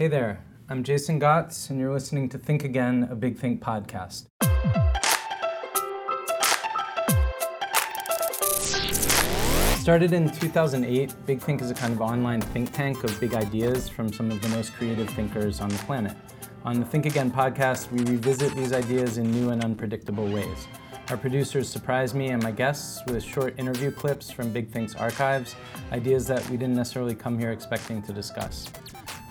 Hey there, I'm Jason Gots, and you're listening to Think Again, a Big Think podcast. Started in 2008, Big Think is a kind of online think tank of big ideas from some of the most creative thinkers on the planet. On the Think Again podcast, we revisit these ideas in new and unpredictable ways. Our producers surprise me and my guests with short interview clips from Big Think's archives, ideas that we didn't necessarily come here expecting to discuss.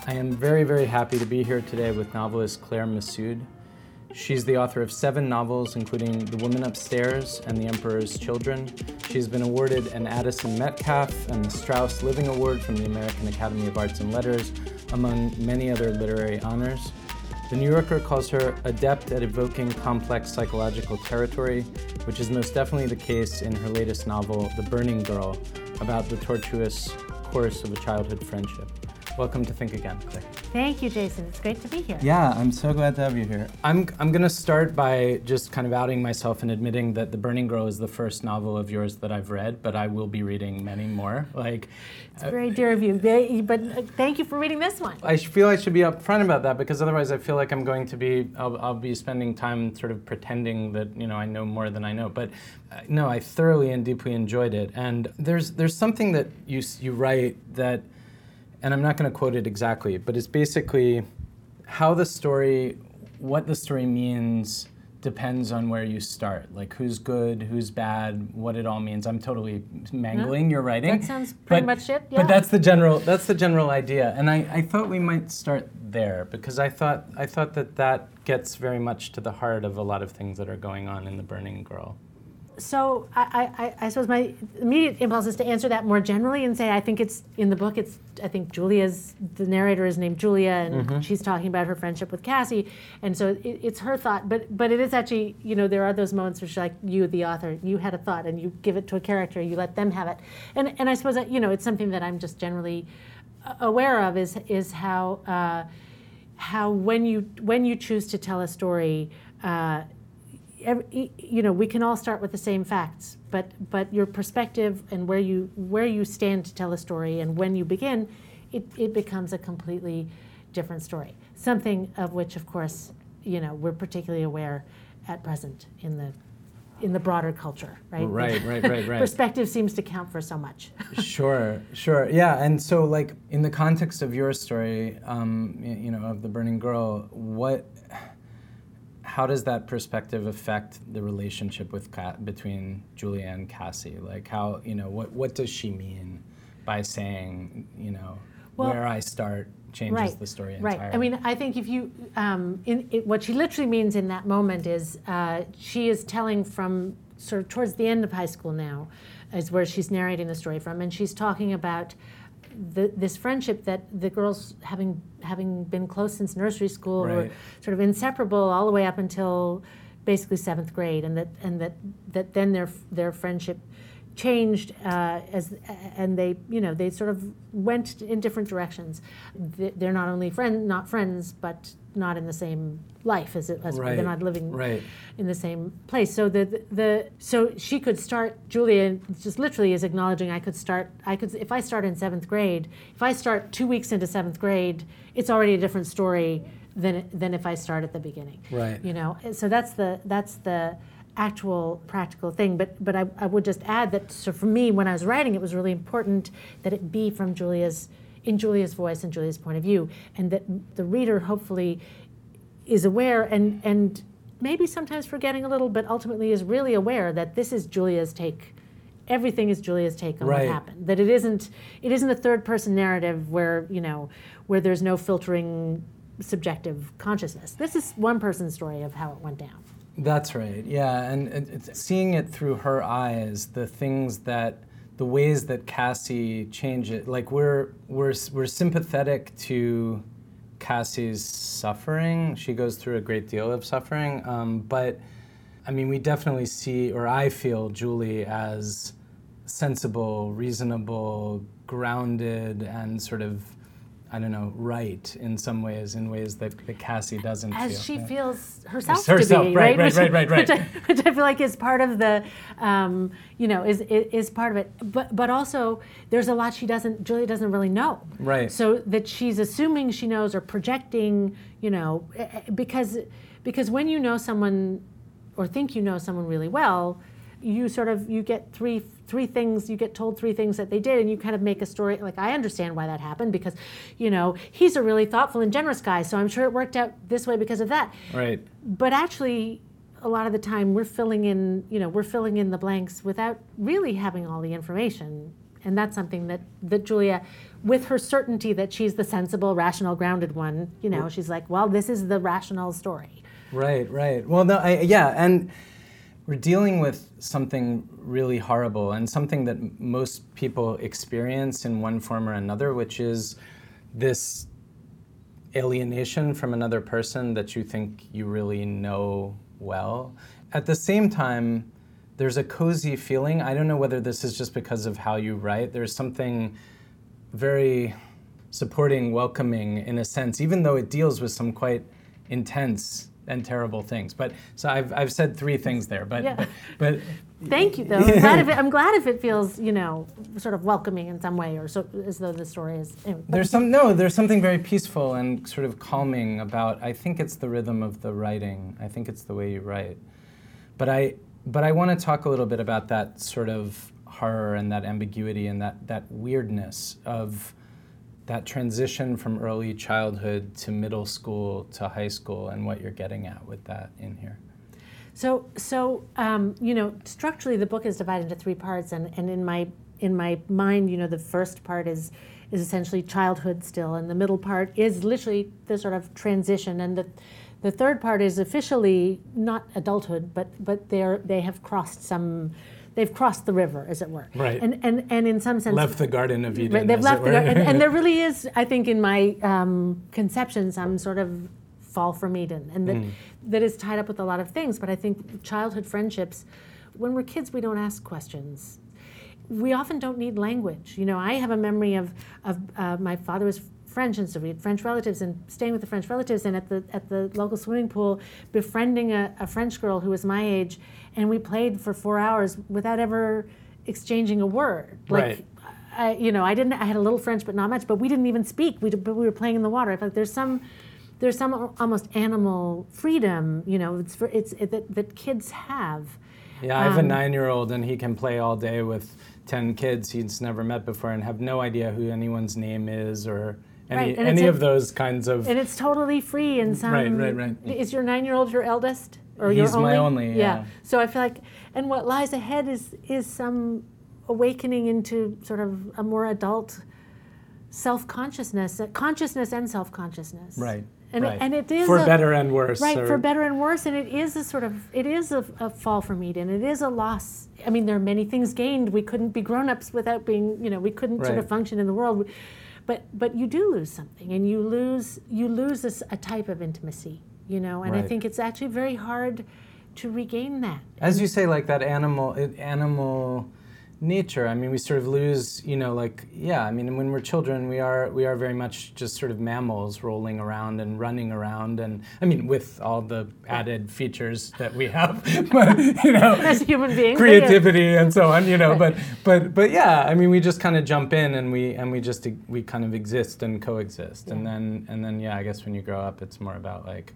I am very, very happy to be here today with novelist Claire Messud. She's the author of seven novels, including The Woman Upstairs and The Emperor's Children. She's been awarded an Addison Metcalf and the Strauss Living Award from the American Academy of Arts and Letters, among many other literary honors. The New Yorker calls her adept at evoking complex psychological territory, which is most definitely the case in her latest novel, The Burning Girl, about the tortuous course of a childhood friendship. Welcome to Think Again, Claire. Thank you, Jason. It's great to be here. Yeah, I'm so glad to have you here. I'm, I'm going to start by just kind of outing myself and admitting that The Burning Girl is the first novel of yours that I've read, but I will be reading many more. Like, it's very dear of you. They, but uh, thank you for reading this one. I feel I should be upfront about that because otherwise I feel like I'm going to be, I'll, I'll be spending time sort of pretending that, you know, I know more than I know. But uh, no, I thoroughly and deeply enjoyed it. And there's, there's something that you, you write that, and I'm not going to quote it exactly, but it's basically how the story, what the story means depends on where you start. Like who's good, who's bad, what it all means. I'm totally mangling Yeah. your writing. That sounds pretty but- much it, But that's the general that's the general idea. And I, I thought we might start there because I thought I thought that that gets very much to the heart of a lot of things that are going on in the Burning Girl. So I, I, I suppose my immediate impulse is to answer that more generally and say I think it's in the book. It's I think Julia's the narrator is named Julia and she's talking about her friendship with Cassie, and so it, it's her thought. But but it is actually you know there are those moments where she's like you the author you had a thought and you give it to a character you let them have it, and and I suppose that, you know it's something that I'm just generally aware of is is how. Uh, how when you when you choose to tell a story, uh, every, you know we can all start with the same facts, but but your perspective and where you where you stand to tell a story and when you begin, it, it becomes a completely different story. Something of which, of course, you know we're particularly aware at present in the in the broader culture, right? Right, right, right, right. Perspective seems to count for so much. sure, sure, yeah. And so, like in the context of your story, um, you know, of the Burning Girl, what, how does that perspective affect the relationship with between Julia and Cassie? Like, how you know, what what does she mean by saying, you know, Well- where I start changes the story entirely? Right. I mean, I think if you, um, in, it, what she literally means in that moment is uh, she is telling from sort of towards the end of high school now, is where she's narrating the story from, and she's talking about the, this friendship that the girls having having been close since nursery school were sort of inseparable all the way up until basically seventh grade, and that and that that then their their friendship changed uh, as and they you know they sort of went in different directions. They're not only friend not friends, but not in the same life as it as Right, they're not living right. in the same place. So the the so she could start. Julia just literally is acknowledging I could start. I could if I start in seventh grade. If I start two weeks into seventh grade, it's already a different story than than if I start at the beginning. Right. You know. So that's the that's the actual practical thing. But but I, I would just add that so for me when I was writing, it was really important that it be from Julia's in Julia's voice and Julia's point of view, and that the reader hopefully is aware and and maybe sometimes forgetting a little, but ultimately is really aware that this is Julia's take. Everything is Julia's take on Right. what happened. That it isn't it isn't a third person narrative where you know where there's no filtering subjective consciousness. This is one person's story of how it went down. That's right. Yeah, and seeing it through her eyes, the things that, the ways that Cassie change it. Like we're we're we're sympathetic to Cassie's suffering. She goes through a great deal of suffering, um, but I mean, we definitely see, or I feel Julie as sensible, reasonable, grounded, and sort of I don't know, right in some ways, in ways that, that Cassie doesn't as feel. she yeah. feels herself, herself, to be, right, right, right, which, right, right, Which I, which I feel like is part of the, um, you know, is, is is part of it. But but also there's a lot she doesn't, Julia doesn't really know. Right. So that she's assuming she knows or projecting, you know, eh, eh, because because when you know someone or think you know someone really well, you sort of you get three three things you get told three things that they did and you kind of make a story like i understand why that happened because you know he's a really thoughtful and generous guy so i'm sure it worked out this way because of that Right. but actually a lot of the time we're filling in you know we're filling in the blanks without really having all the information and that's something that that julia with her certainty that she's the sensible rational grounded one you know she's like well this is the rational story Right, right. Well, no, I, yeah, and we're dealing with something really horrible and something that most people experience in one form or another, which is this alienation from another person that you think you really know well. At the same time, there's a cozy feeling. I don't know whether this is just because of how you write. There's something very supporting, welcoming in a sense, even though it deals with some quite intense and terrible things. But so I've, I've said three things there, but Yeah. but, but Thank you, though. I'm glad, if it, I'm glad if it feels, you know, sort of welcoming in some way, or so as though the story is. Anyway, there's some no, there's something very peaceful and sort of calming about. I think it's the rhythm of the writing. I think it's the way you write. But I but I want to talk a little bit about that sort of horror and that ambiguity and that that weirdness of that transition from early childhood to middle school to high school and what you're getting at with that in here. So, so um, you know, structurally, the book is divided into three parts, and, and in my in my mind, you know, the first part is is essentially childhood still, and the middle part is literally the sort of transition, and the the third part is officially not adulthood, but but they're they have crossed some. They've crossed the river, as it were. Right. And and, and in some sense, Left the Garden of Eden. Right, they've left the were. gar- and, and there really is, I think, in my um, conception, some sort of fall from Eden, and that Mm. that is tied up with a lot of things. But I think childhood friendships, when we're kids, we don't ask questions. We often don't need language. You know, I have a memory of of uh, my father was French, and so we had French relatives, and staying with the French relatives, and at the at the local swimming pool, befriending a, a French girl who was my age, and we played for four hours without ever exchanging a word. Like, Right. I, you know, I didn't. I had a little French, but not much. But we didn't even speak. We, but we were playing in the water. I feel like there's some, there's some almost animal freedom. You know, it's for, it's it, that, that kids have. Yeah, I have a Um, nine-year-old, and he can play all day with ten kids he's never met before, and have no idea who anyone's name is or any Right, any of those kinds of. And it's totally free in some. Right, right, right. Is your nine-year-old your eldest or He's your my only? only, yeah. So I feel like, and what lies ahead is is some awakening into sort of a more adult self-consciousness, uh, consciousness and self-consciousness. Right. And right. It, and it is for a- better and worse. Right, or- for better and worse, and it is a sort of it is a, a fall from Eden. It is a loss. I mean, there are many things gained. We couldn't be grown-ups without being, you know, we couldn't sort of function in the world. But but you do lose something, and you lose you lose this, a type of intimacy, you know. And I think it's actually very hard to regain that. As you say, like that animal, it, animal nature. I mean, we sort of lose, you know, like yeah. I mean, when we're children, we are we are very much just sort of mammals rolling around and running around, and I mean, with all the added features that we have, but you know, As human beings, creativity and so on, you know. But but but yeah, I mean, we just kind of jump in and we and we just we kind of exist and coexist, and then and then yeah, I guess when you grow up, it's more about like.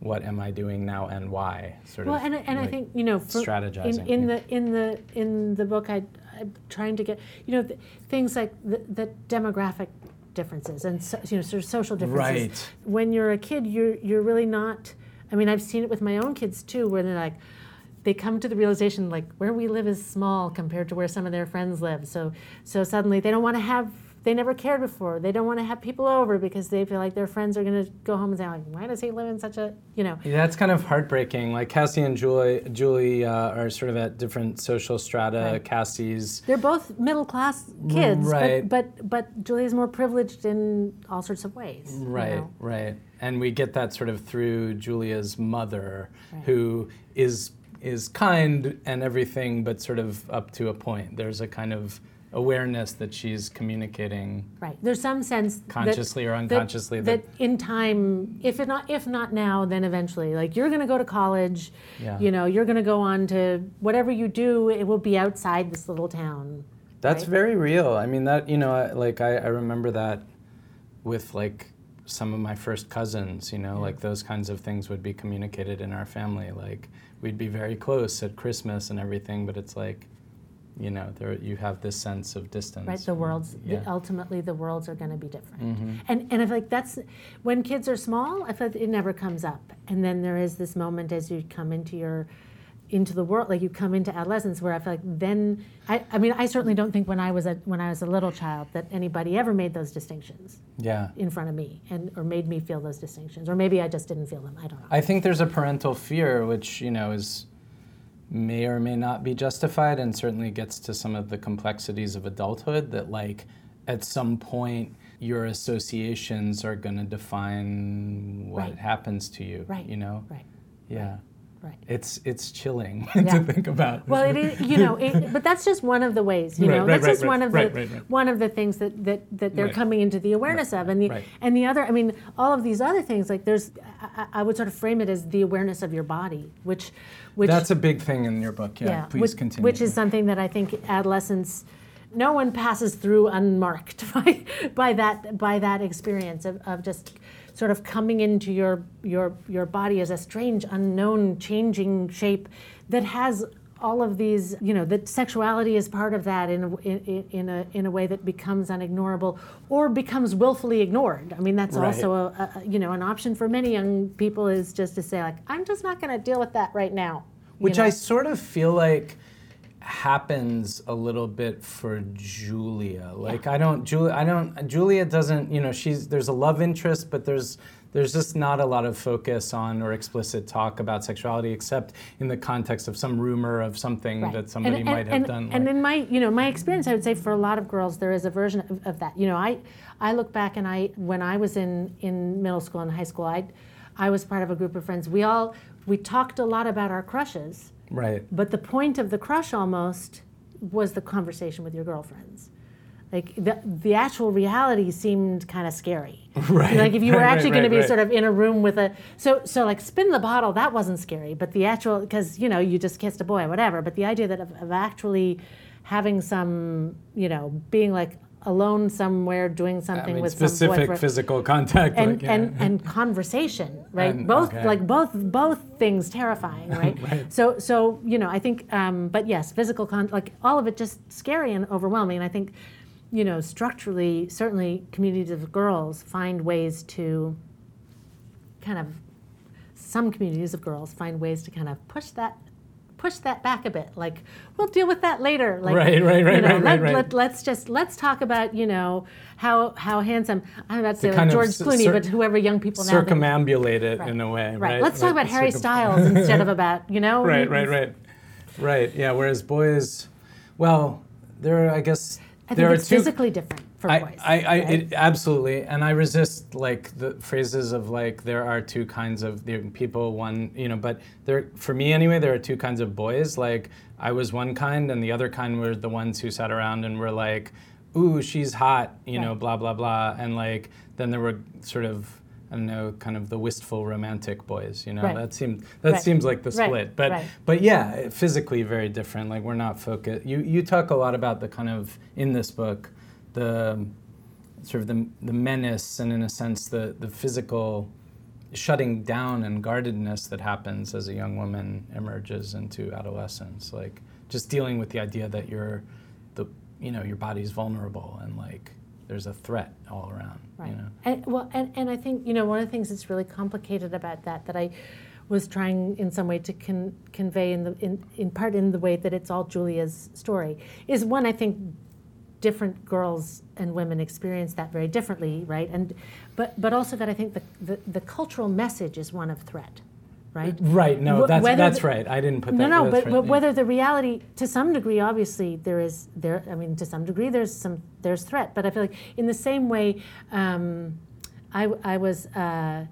What am I doing now and why? Sort Well, of. and, and I think you know, for, strategizing, in, in the in the in the book, I, I'm trying to get you know th- things like the, the demographic differences and so, you know sort of social differences. Right. When you're a kid, you're you're really not. I mean, I've seen it with my own kids too, where they're like. They come to the realization like where we live is small compared to where some of their friends live. So, so suddenly they don't want to have they never cared before. They don't want to have people over because they feel like their friends are going to go home and say, like, why does he live in such a, you know? Yeah, that's kind of heartbreaking. Like Cassie and Julie, Julie uh, are sort of at different social strata. Right. Cassie's They're both middle class kids, Right. but, but but Julia's more privileged in all sorts of ways. you Right, know? right. And we get that sort of through Julia's mother, who is is kind and everything, but sort of up to a point. There's a kind of awareness that she's communicating. Right. There's some sense that- Consciously or unconsciously that, that- in time, if it not if not now, then eventually, like you're going to go to college, Yeah. you know, you're going to go on to whatever you do, it will be outside this little town. That's right? very real. I mean, that, you know, I- like I, I remember that with like some of my first cousins, you know, like those kinds of things would be communicated in our family. Like we'd be very close at Christmas and everything, but it's like, you know, there you have this sense of distance. Right, the worlds the- ultimately the worlds are going to be different, Mm-hmm. and and I feel like that's when kids are small. I feel like it never comes up, and then there is this moment as you come into your into the world, like you come into adolescence, where I feel like then I, I mean I certainly don't think when I was a when I was a little child that anybody ever made those distinctions Yeah. in front of me and or made me feel those distinctions, or maybe I just didn't feel them. I don't know. I think there's a parental fear, which you know is may or may not be justified, and certainly gets to some of the complexities of adulthood. That like at some point your associations are going to define what Right. happens to you. right. You know. Right. Yeah. Right. It's it's chilling Yeah. to think about. Well, it is, you know, it, but that's just one of the ways, you Right, know. right, that's right, just one of the one of the things that that, that they're coming into the awareness of, and the and the other. I mean, all of these other things, like there's, I, I would sort of frame it as the awareness of your body, which, which That's a big thing in your book. Yeah. please which, continue. Which is something that I think adolescents, no one passes through unmarked by, by that by that experience of, of just sort of coming into your your your body as a strange, unknown, changing shape that has all of these, you know, that sexuality is part of that in a, in, in a in a way that becomes unignorable or becomes willfully ignored. I mean, that's Right. also a, a you know an option for many young people is just to say like, I'm just not going to deal with that right now. you Which know? I sort of feel like happens a little bit for Julia. Like I don't Julia I don't Julia doesn't, you know, she's there's a love interest, but there's there's just not a lot of focus on or explicit talk about sexuality except in the context of some rumor of something Right. that somebody and, might have and, done. And like- in my, you know, my experience, I would say for a lot of girls, there is a version of, of that. You know, I, I look back and I, when I was in, in middle school and high school, I, I was part of a group of friends. We all, we talked a lot about our crushes, right. but the point of the crush almost was the conversation with your girlfriends. Like the, the actual reality seemed kind of scary. Right, Like if you were right, right, actually going to be right. sort of in a room with a so so like spin the bottle that wasn't scary, but the actual because you know you just kissed a boy whatever. But the idea that of, of actually having some you know being like alone somewhere doing I something mean, with specific boyfriend physical contact. and like, yeah. and and conversation, right? And- both okay. like both both things terrifying, right? Right. So so you know, I think, um, but yes, physical con like all of it just scary and overwhelming. And I think, you know, structurally, certainly communities of girls find ways to kind of some communities of girls find ways to kind of push that push that back a bit like we'll deal with that later like Right, right, right, you know, right, right, let, right. Let, us just let's talk about you know how how handsome i'm about to say like george clooney cir- but whoever young people now circumambulate it Right. in a way, right, right? let's talk about harry circum- styles instead of about you know Right, right, right, right. Yeah. Whereas boys, well, there. are, I guess i there think are two. physically different for I, boys I, I right? it, absolutely, and I resist like the phrases of like there are two kinds of people. One, you know, but there for me anyway, there are two kinds of boys. Like I was one kind, and the other kind were the ones who sat around and were like, "Ooh, she's hot," you know, blah blah blah, and like then there were sort of. I don't know, kind of the wistful romantic boys, you know. Right. That seemed that Right. seems like the Right, split, but right. but yeah, physically very different. Like we're not focused. You you talk a lot about the kind of in this book, the sort of the the menace and in a sense the the physical shutting down and guardedness that happens as a young woman emerges into adolescence. Like just dealing with the idea that you're the you know your body's vulnerable and like there's a threat all around. Right. You know. And, well, and, and I think you know one of the things that's really complicated about that that I was trying in some way to con- convey in the in, in part in the way that it's all Julia's story is one I think different girls and women experience that very differently, right? And but but also that I think the the, the cultural message is one of threat, right? Right. No, that's whether that's the- right. I didn't put that. no, that's but, right, but yeah. whether the reality, to some degree, obviously there is there. I mean, to some degree, there's some there's threat. But I feel like in the same way, um, I I was uh,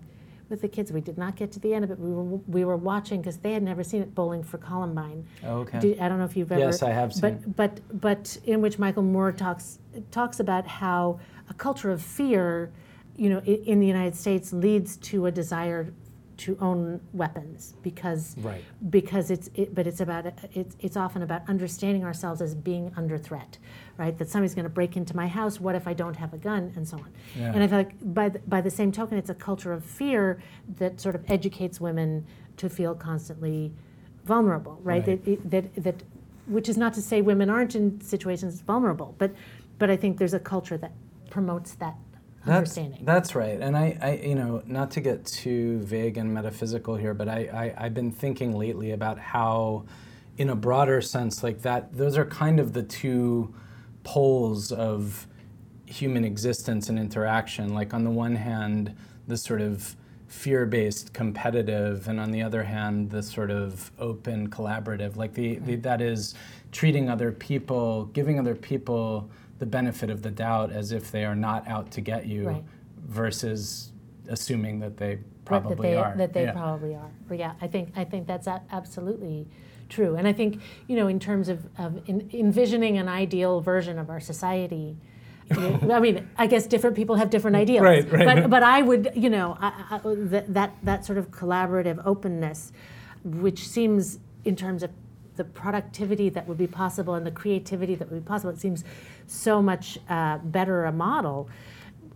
with the kids. We did not get to the end of it. We were we were watching because they had never seen it. Bowling for Columbine. Oh, okay. Do- I don't know if you've ever. Yes, I have But seen. but but in which Michael Moore talks talks about how a culture of fear, you know, i- in the United States leads to a desire to own weapons because Right. because it's it, but it's about it's it's often about understanding ourselves as being under threat, right? That somebody's going to break into my house. What if I don't have a gun, and so on. Yeah. And I feel like by the, by the same token, it's a culture of fear that sort of educates women to feel constantly vulnerable, right? Right. That, that that which is not to say women aren't in situations vulnerable, but but I think there's a culture that promotes that understanding. that's right. And I, I, you know, not to get too vague and metaphysical here, but I, I, I've been thinking lately about how, in a broader sense, like that, those are kind of the two poles of human existence and interaction. Like, on the one hand, the sort of fear based competitive, and on the other hand, the sort of open collaborative. Like, the, the, that is treating other people, giving other people the benefit of the doubt as if they are not out to get you Right. versus assuming that they Right, probably that they, are. That they Yeah. probably are. But yeah, I think I think that's a- absolutely true. And I think you know, in terms of, of in, envisioning an ideal version of our society. I mean, I guess different people have different ideals. Right, right. But but I would, you know, I, I, that that that sort of collaborative openness, which seems in terms of the productivity that would be possible and the creativity that would be possible, it seems so much uh, better a model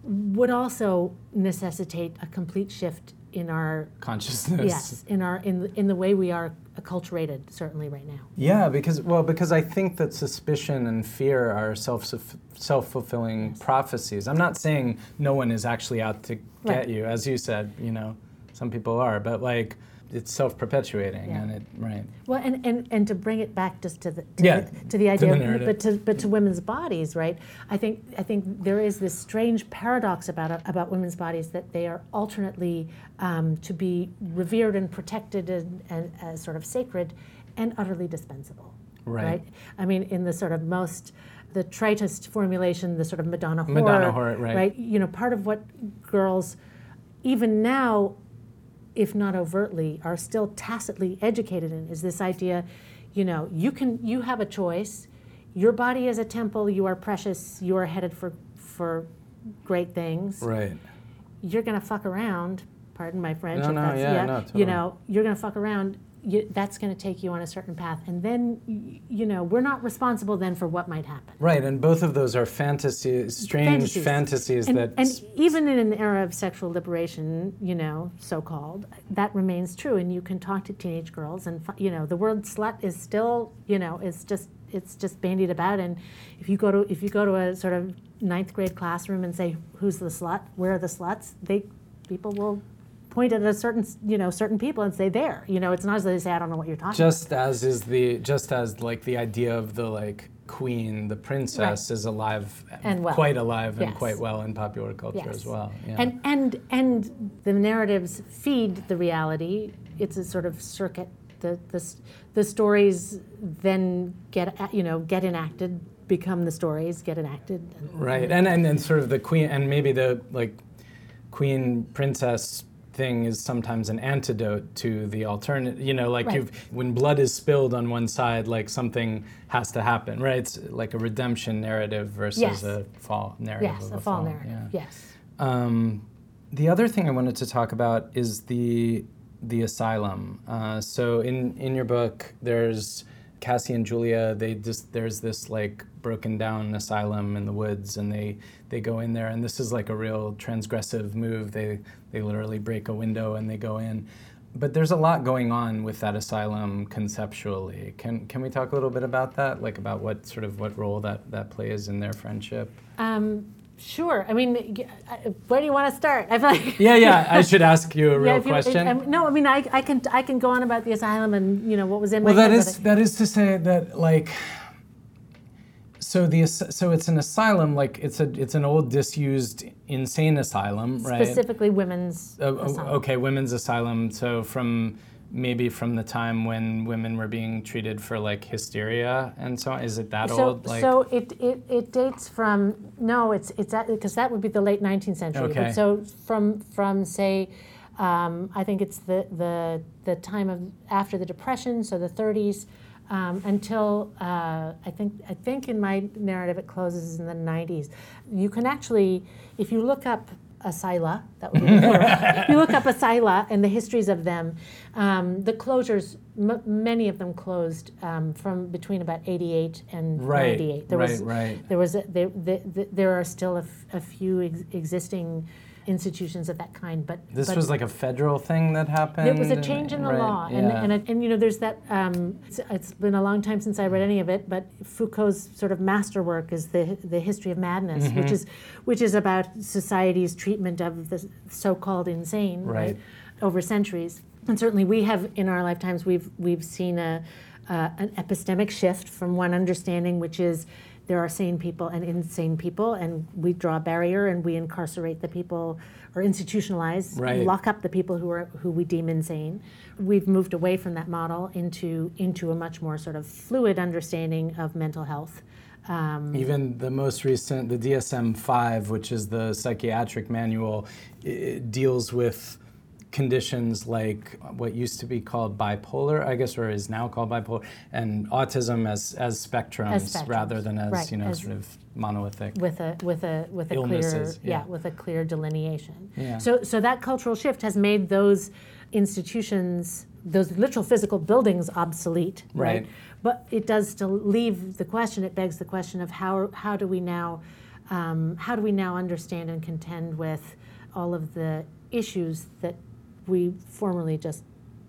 would also necessitate a complete shift in our Consciousness. yes in our in the, in the way we are acculturated certainly right now Yeah, because well, because I think that suspicion and fear are self self fulfilling prophecies. I'm not saying no one is actually out to get Right. you, as you said. You know, some people are, but like it's self perpetuating, Yeah. and it right. well and, and and to bring it back just to the to, Yeah, the, to the to idea the of- but to but to women's bodies right i think i think there is this strange paradox about about women's bodies that they are alternately um, to be revered and protected and, and as sort of sacred and utterly dispensable Right. i mean in the sort of most the tritest formulation the sort of madonna horror Madonna horror, right. you know part of what girls even now if not overtly, are still tacitly educated in is this idea, you know, you can you have a choice. Your body is a temple. You are precious. You are headed for for great things. Right. You're gonna fuck around. Pardon my French. No, if no, that's, yeah, no, totally. You know, you're gonna fuck around. You, that's going to take you on a certain path, and then you know we're not responsible then for what might happen. Right, and both of those are fantasies, strange fantasies, and, that. and even in an era of sexual liberation, you know, so-called, that remains true. And you can talk to teenage girls, and you know, the word "slut" is still, you know, it's just it's just bandied about. And if you go to if you go to a sort of ninth grade classroom and say, "Who's the slut? Where are the sluts?" They people will point at a certain you know certain people and say, "There." You know, it's not as though they say, "I don't know what you're talking." About. Just as is the just as like the idea of the like queen, the princess, Right. is alive And well. quite alive and quite well in popular culture Yes. as well. Yeah. And and and the narratives feed the reality. It's a sort of circuit. The the the stories then get you know get enacted, become the stories, get enacted. and- Right, and and then sort of the queen, and maybe the like queen princess thing is sometimes an antidote to the alternate. You know, like Right. you've, when blood is spilled on one side, like something has to happen, right? It's like a redemption narrative versus Yes. a fall narrative. Yes, of a fall fall. narrative. Yeah. Yes. Um, the other thing I wanted to talk about is the the asylum. Uh, so in in your book, there's Cassie and Julia. They just there's this like broken down asylum in the woods, and they they go in there, and this is like a real transgressive move. They they literally break a window and they go in. But there's a lot going on with that asylum conceptually. Can can we talk a little bit about that, like about what sort of what role that that plays in their friendship? Um, sure. I mean, where do you want to start? I feel like. Yeah, yeah. I should ask you a real Yeah, you- question. um, no, I mean, I, I can I can go on about the asylum and you know what was in Well, my that head. is that is to say that like So the so it's an asylum, like it's a it's an old disused insane asylum, right? Specifically, women's. Uh, asylum. okay, women's asylum. So from maybe from the time when women were being treated for like hysteria and so on. Is it that So, old? Like, so it, it, it dates from no, it's it's because that would be the late 19th century. Okay. But so from from say, um, I think it's the the the time of after the Depression, so the 30s, um, until uh, I think I think in my narrative it closes in the 90s. You can actually, if you look up asyla, that would be the plural. You look up asyla and the histories of them. Um, the closures, m- many of them closed um, from between about 88 and Right, 98. There right, was, right. There was a, there, there, there are still a, f- a few ex- existing institutions of that kind, but this but was like a federal thing that happened. it was a change in the right, law, and yeah. and, it- and you know, there's that. Um, it's, it's been a long time since I read any of it, but Foucault's sort of masterwork is the the history of madness, Mm-hmm. which is which is about society's treatment of the so-called insane, Right. over centuries. And certainly, we have in our lifetimes we've we've seen a uh, an epistemic shift from one understanding, which is there are sane people and insane people, and we draw a barrier and we incarcerate the people or institutionalize, Right. lock up the people who are who we deem insane. We've moved away from that model into into a much more sort of fluid understanding of mental health. Um, Even the most recent, the DSM 5, which is the psychiatric manual, deals with conditions like what used to be called bipolar, I guess, or is now called bipolar, and autism as, as, spectrums, As spectrums, rather than as, right, you know, as- sort of monolithic. with a with a with a clear Illnesses, yeah. with a clear delineation. Yeah. So so that cultural shift has made those institutions those literal physical buildings obsolete, right? Right. But it does still leave the question. It begs the question of how how do we now um, how do we now understand and contend with all of the issues that we formerly just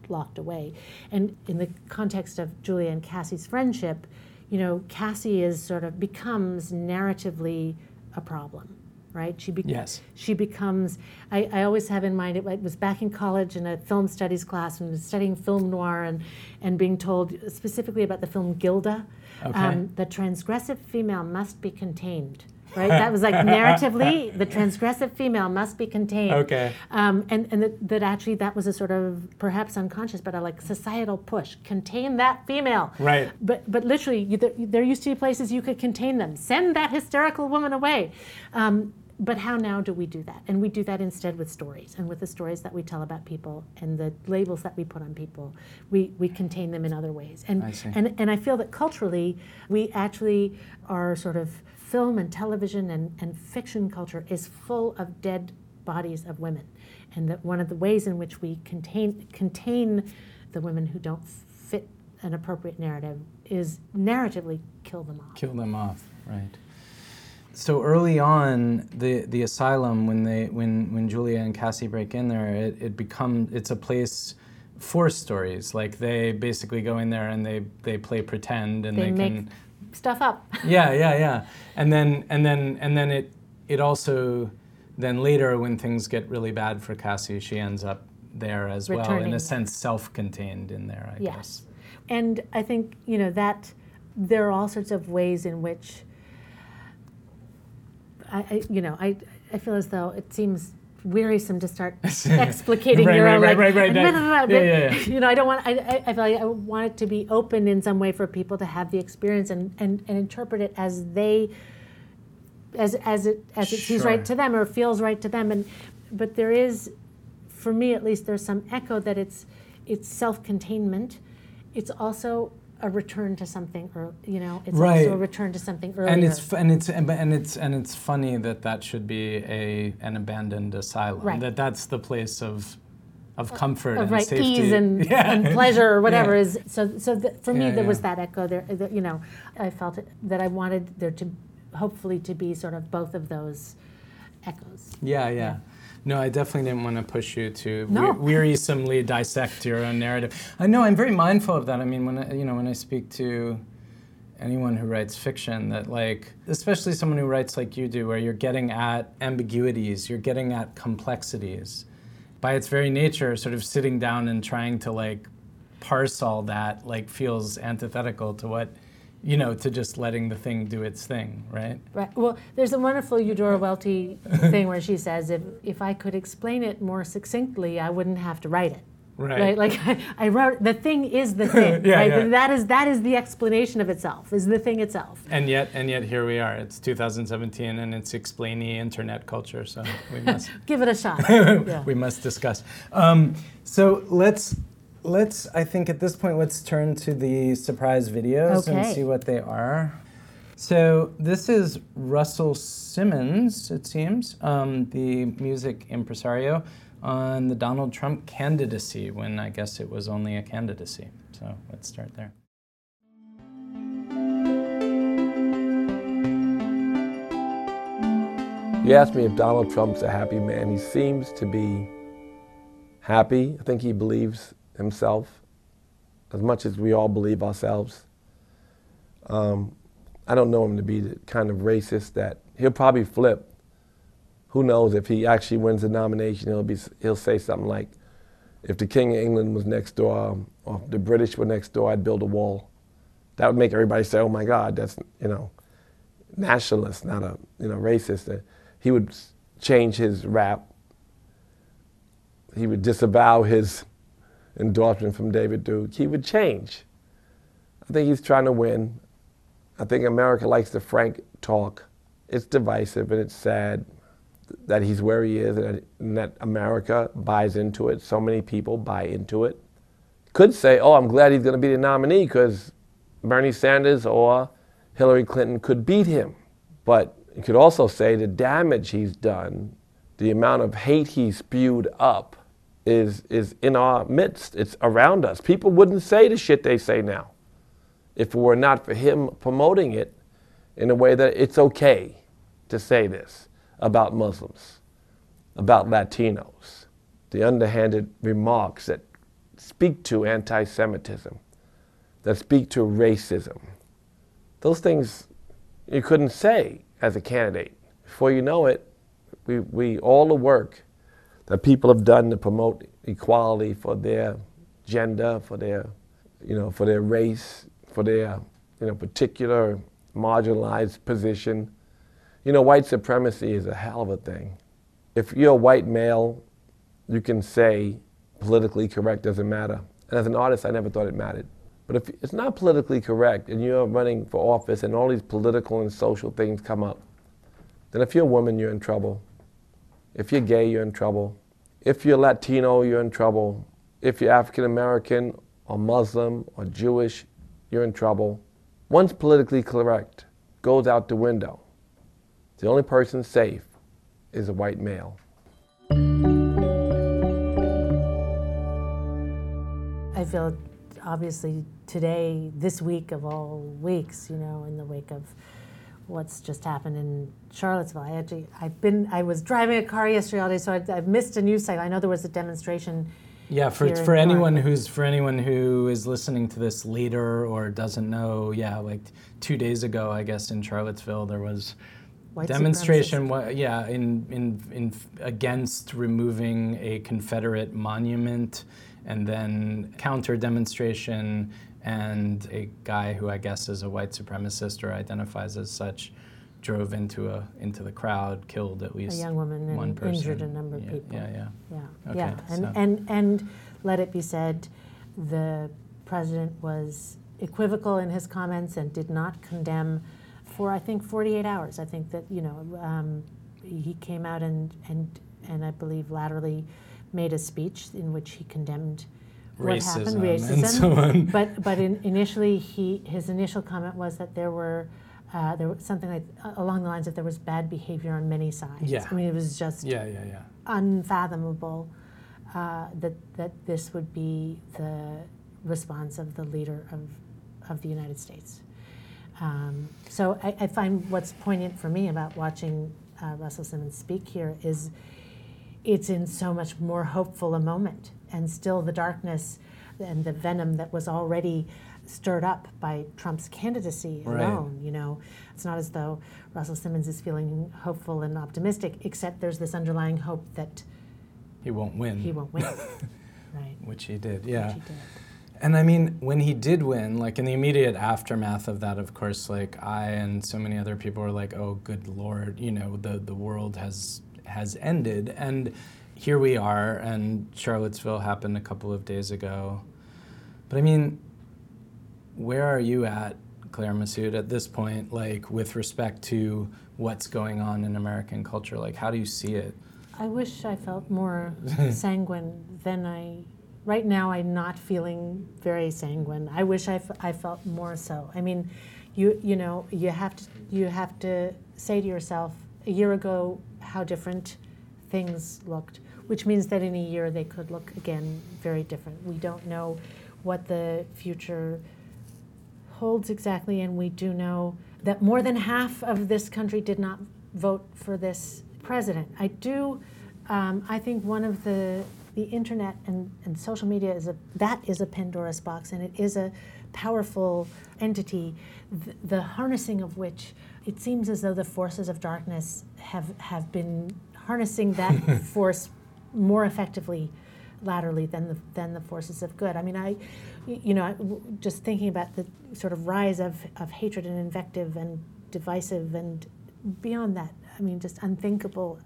locked away. And in the context of Julia and Cassie's friendship, you know, Cassie is sort of becomes narratively a problem, right? She be- Yes. she becomes. I, I always have in mind. It, it was back in college in a film studies class and was studying film noir and and being told specifically about the film Gilda. um, the transgressive female must be contained. Right, that was like narratively, the transgressive female must be contained. Okay. Um, and and that, that actually that was a sort of perhaps unconscious, but a like societal push. Contain that female. Right. But but literally, you, there, there used to be places you could contain them. Send that hysterical woman away. Um, but how now do we do that? And we do that instead with stories and with the stories that we tell about people and the labels that we put on people. We we contain them in other ways. And and and I feel that culturally, we actually are sort of film and television and, and fiction culture is full of dead bodies of women. And that one of the ways in which we contain contain the women who don't fit an appropriate narrative is narratively kill them off. kill them off right so early on the the asylum when they when when julia and cassie break in there it, it becomes it's a place for stories like they basically go in there and they they play pretend and They they, make can stuff up. yeah yeah yeah and then and then and then it it also then later when things get really bad for cassie she ends up there as well in a sense self-contained in there i Yes. guess And I think, you know, that there are all sorts of ways in which I, I you know, I I feel as though it seems wearisome to start explicating Right, your right, own right, like, right, right, blah, yeah, yeah, yeah. you know, I don't want I, I, I feel like I want it to be open in some way for people to have the experience and, and, and interpret it as they as as it as it seems right to them or feels right to them. And but there is for me at least there's some echo that it's it's self-containment. It's also a return to something or you know it's Right. also a return to something earlier and it's and it's and, it's and it's funny that that should be a an abandoned asylum. Right. That that's the place of of comfort of and right safety. ease and, yeah. and pleasure or whatever Yeah. is so so th- for me Yeah, there was that echo there uh, that, you know i felt it, that i wanted there to hopefully to be sort of both of those echoes yeah, yeah. No, I definitely didn't want to push you to No. we- wearisomely dissect your own narrative. I know I'm very mindful of that. I mean, when I, you know when I speak to anyone who writes fiction, that like especially someone who writes like you do, where you're getting at ambiguities, you're getting at complexities. By its very nature, sort of sitting down and trying to like parse all that like feels antithetical to what you know, to just letting the thing do its thing, right? Right. Well, there's a wonderful Eudora Welty thing where she says, if, if I could explain it more succinctly, I wouldn't have to write it. Right. Like I, I wrote the thing is the thing. Yeah, right. yeah. That is that is the explanation of itself. Is the thing itself. And yet, and yet, here we are. It's 2017, and it's explainy internet culture. So we must, Give it a shot. Yeah. we must discuss. Um, so let's, let's. I think at this point, let's turn to the surprise videos and see what they are. So this is Russell Simmons, it seems, um, the music impresario, on the Donald Trump candidacy when I guess it was only a candidacy. So let's start there. You asked me if Donald Trump's a happy man. He seems to be happy. I think he believes himself as much as we all believe ourselves. Um, I don't know him to be the kind of racist that he'll probably flip. Who knows if he actually wins the nomination? He'll be he'll say something like, "If the King of England was next door, or if the British were next door, I'd build a wall." That would make everybody say, "Oh my God, that's you know." nationalist, not a you know racist. Uh, He would change his rap. He would disavow his endorsement from David Duke. He would change. I think he's trying to win. I think America likes the frank talk. It's divisive and it's sad that he's where he is and that, America buys into it. So many people buy into it. Could say, oh, I'm glad he's going to be the nominee because Bernie Sanders or Hillary Clinton could beat him. But you could also say the damage he's done, the amount of hate he spewed up, is, is in our midst. It's around us. People wouldn't say the shit they say now if it were not for him promoting it in a way that it's okay to say this about Muslims, about Latinos, the underhanded remarks that speak to anti Semitism, that speak to racism. Those things you couldn't say as a candidate. Before you know it, we, we all the work that people have done to promote equality for their gender, for their, you know, for their race, for their, you know, particular marginalized position. You know, white supremacy is a hell of a thing. If you're a white male, you can say politically correct doesn't matter. And as an artist, I never thought it mattered. But if it's not politically correct and you're running for office and all these political and social things come up, then if you're a woman, you're in trouble. If you're gay, you're in trouble. If you're Latino, you're in trouble. If you're African American or Muslim or Jewish, you're in trouble. Once politically correct goes out the window, the only person safe is a white male. I feel obviously today, this week of all weeks, you know, in the wake of what's just happened in Charlottesville. I actually, I've been, I was driving a car yesterday all day, so I, I've missed a news cycle. I know there was a demonstration. Yeah, for for anyone York. who's for anyone who is listening to this later or doesn't know, yeah, like two days ago, I guess in Charlottesville there was White demonstration. Wa- yeah, in in in against removing a Confederate monument, and then counter demonstration, and a guy who I guess is a white supremacist or identifies as such. Drove into a into the crowd, killed at A least young woman and one person. injured a number of yeah, people. Yeah, yeah. Yeah, Okay, yeah, and, so- and and let it be said, the president was equivocal in his comments and did not condemn for I think 48 hours. I think that you know um, he came out and and and I believe laterally made a speech in which he condemned what happened, Racism racism. and so on. But but in, initially he his initial comment was that there were. Uh, there was something like uh, along the lines that there was bad behavior on many sides. Yeah. I mean, it was just Yeah, yeah, yeah. unfathomable uh, that that this would be the response of the leader of of the United States. Um, so I, I find what's poignant for me about watching uh, Russell Simmons speak here is it's in so much more hopeful a moment, and still the darkness and the venom that was already stirred up by Trump's candidacy Right. alone. You know, it's not as though Russell Simmons is feeling hopeful and optimistic, except there's this underlying hope that He won't win. he won't win. right. Which he did, yeah. Which he did. And I mean, when he did win, like in the immediate aftermath of that, of course, like I and so many other people were like, "Oh, good lord, you know, the the world has has ended." And here we are, and Charlottesville happened a couple of days ago. But I mean, where are you at, Claire Messud, at this point, like with respect to what's going on in American culture? Like, how do you see it? I wish I felt more sanguine than I. Right now, I'm not feeling very sanguine. I wish I, f- I felt more so. I mean, you you know you have to you have to say to yourself a year ago how different things looked, which means that in a year they could look again very different. We don't know what the future holds exactly, and we do know that more than half of this country did not vote for this president. I do. Um, I think one of the the internet and, and social media is a that is a Pandora's box, and it is a powerful entity, the, the harnessing of which it seems as though the forces of darkness have have been harnessing that force more effectively laterally than the than the forces of good. I mean, I, you know, just thinking about the sort of rise of, of hatred and invective and divisive and beyond that. I mean, just unthinkable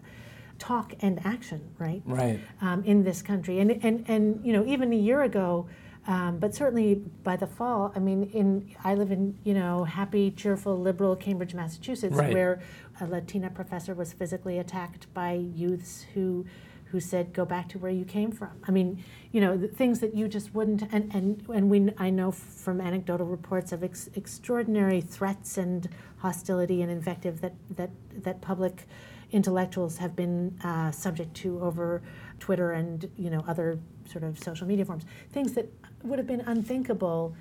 talk and action, right? Right. Um, in this country, and and and you know, even a year ago. Um, but certainly by the fall, I mean, in I live in you know happy, cheerful, liberal Cambridge, Massachusetts, Right. where a Latina professor was physically attacked by youths who who said go back to where you came from. I mean, you know, things that you just wouldn't and and and we I know from anecdotal reports of ex- extraordinary threats and hostility and invective that that that public intellectuals have been uh, subject to over Twitter and you know other sort of social media forms. Things that would have been unthinkable